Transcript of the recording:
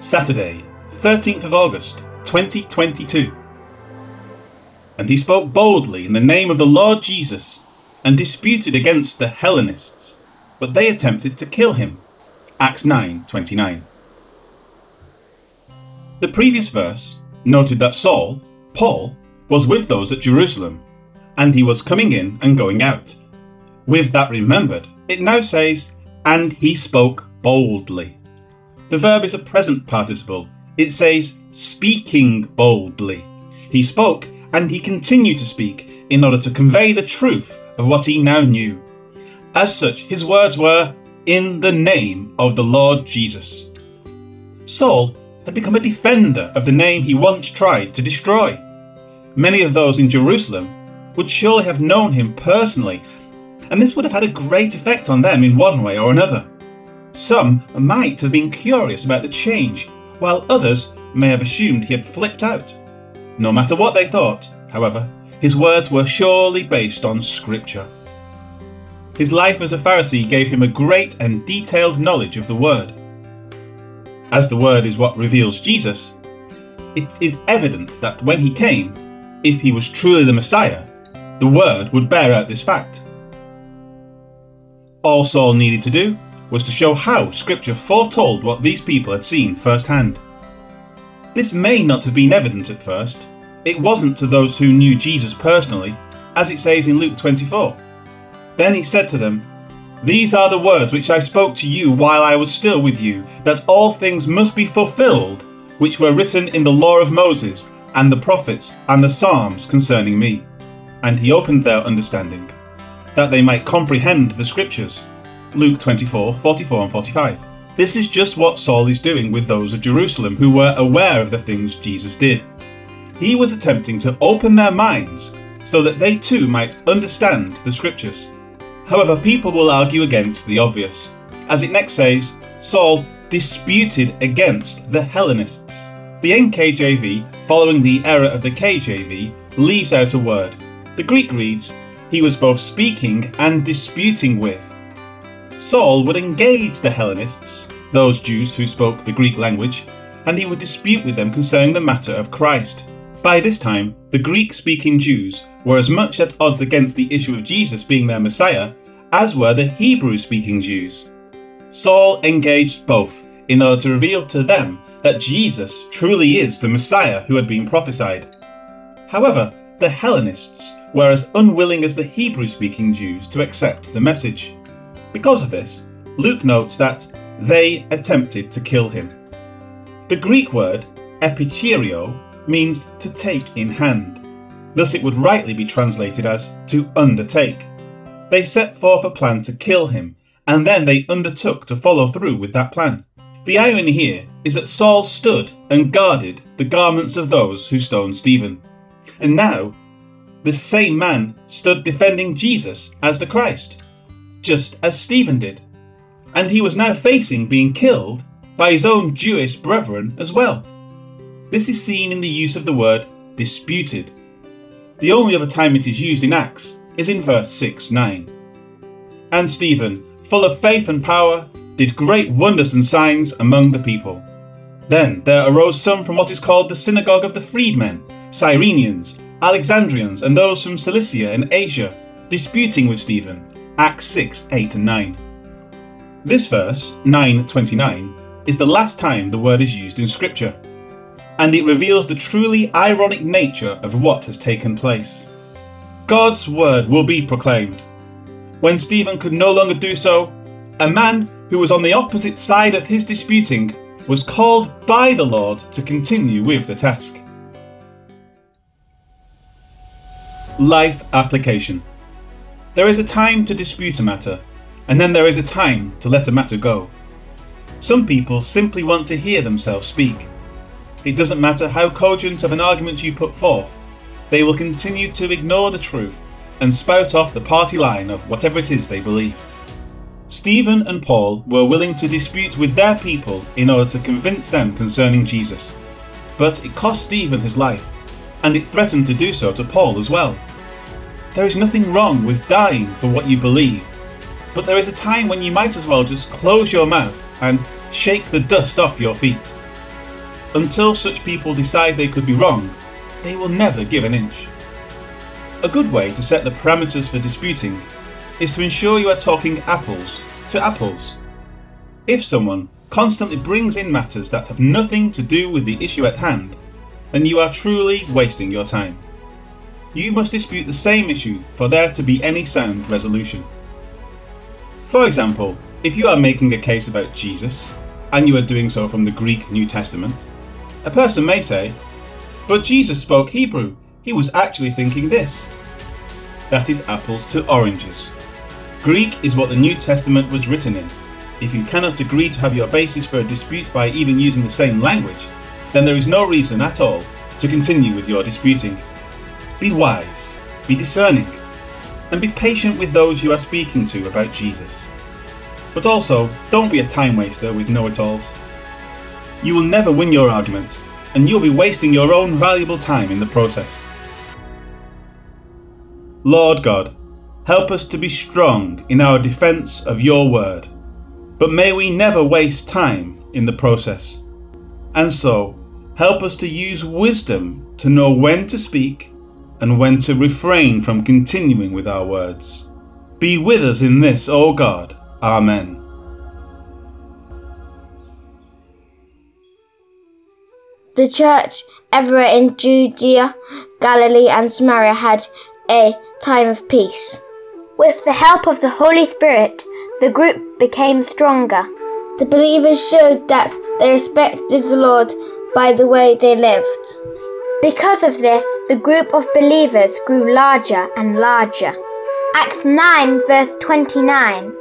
Saturday, 13th of August, 2022. And he spoke boldly in the name of the Lord Jesus and disputed against the Hellenists, but they attempted to kill him. Acts 9:29. The previous verse noted that Saul, Paul, was with those at Jerusalem, and he was coming in and going out. With that remembered, it now says, and he spoke boldly. The verb is a present participle. It says, speaking boldly. He spoke, and he continued to speak in order to convey the truth of what he now knew. As such, his words were, In the name of the Lord Jesus. Saul had become a defender of the name he once tried to destroy. Many of those in Jerusalem would surely have known him personally, and this would have had a great effect on them in one way or another. Some might have been curious about the change, while others may have assumed he had flipped out. No matter what they thought, however, his words were surely based on Scripture. His life as a Pharisee gave him a great and detailed knowledge of the Word. As the Word is what reveals Jesus, it is evident that when he came, if he was truly the Messiah, the Word would bear out this fact. All Saul needed to do was to show how Scripture foretold what these people had seen firsthand. This may not have been evident at first. It wasn't to those who knew Jesus personally, as it says in Luke 24. Then he said to them, These are the words which I spoke to you while I was still with you, that all things must be fulfilled, which were written in the law of Moses, and the prophets, and the Psalms concerning me. And he opened their understanding, that they might comprehend the Scriptures. Luke 24, 44 and 45. This is just what Saul is doing with those of Jerusalem who were aware of the things Jesus did. He was attempting to open their minds so that they too might understand the scriptures. However, people will argue against the obvious. As it next says, Saul disputed against the Hellenists. The NKJV, following the error of the KJV, leaves out a word. The Greek reads, He was both speaking and disputing with. Saul would engage the Hellenists, those Jews who spoke the Greek language, and he would dispute with them concerning the matter of Christ. By this time, the Greek speaking Jews were as much at odds against the issue of Jesus being their Messiah as were the Hebrew speaking Jews. Saul engaged both in order to reveal to them that Jesus truly is the Messiah who had been prophesied. However, the Hellenists were as unwilling as the Hebrew speaking Jews to accept the message. Because of this, Luke notes that they attempted to kill him. The Greek word epicherio means to take in hand. Thus, it would rightly be translated as to undertake. They set forth a plan to kill him, and then they undertook to follow through with that plan. The irony here is that Saul stood and guarded the garments of those who stoned Stephen. And now, the same man stood defending Jesus as the Christ just as Stephen did. And he was now facing being killed by his own Jewish brethren as well. This is seen in the use of the word disputed. The only other time it is used in Acts is in verse 6 9. And Stephen, full of faith and power, did great wonders and signs among the people. Then there arose some from what is called the synagogue of the freedmen, Cyrenians, Alexandrians, and those from Cilicia and Asia, disputing with Stephen Acts 6 8 and 9. This verse, 929, is the last time the word is used in Scripture, and it reveals the truly ironic nature of what has taken place. God's word will be proclaimed. When Stephen could no longer do so, a man who was on the opposite side of his disputing was called by the Lord to continue with the task. Life application. There is a time to dispute a matter, and then there is a time to let a matter go. Some people simply want to hear themselves speak. It doesn't matter how cogent of an argument you put forth, they will continue to ignore the truth and spout off the party line of whatever it is they believe. Stephen and Paul were willing to dispute with their people in order to convince them concerning Jesus. But it cost Stephen his life, and it threatened to do so to Paul as well. There is nothing wrong with dying for what you believe, but there is a time when you might as well just close your mouth and shake the dust off your feet. until such people decide they could be wrong, they will never give an inch. A good way to set the parameters for disputing is to ensure you are talking apples to apples. If someone constantly brings in matters that have nothing to do with the issue at hand, then you are truly wasting your time. You must dispute the same issue for there to be any sound resolution. For example, if you are making a case about Jesus, and you are doing so from the Greek New Testament, a person may say, But Jesus spoke Hebrew, he was actually thinking this. That is apples to oranges. Greek is what the New Testament was written in. If you cannot agree to have your basis for a dispute by even using the same language, then there is no reason at all to continue with your disputing. Be wise, be discerning, and be patient with those you are speaking to about Jesus. But also, don't be a time waster with know it alls. You will never win your argument, and you'll be wasting your own valuable time in the process. Lord God, help us to be strong in our defence of your word, but may we never waste time in the process. And so, help us to use wisdom to know when to speak and when to refrain from continuing with our words. Be with us in this, O God. Amen. The church ever in Judea, Galilee, and Samaria had a time of peace. With the help of the Holy Spirit, the group became stronger. The believers showed that they respected the Lord by the way they lived. Because of this, the group of believers grew larger and larger. Acts 9, verse 29.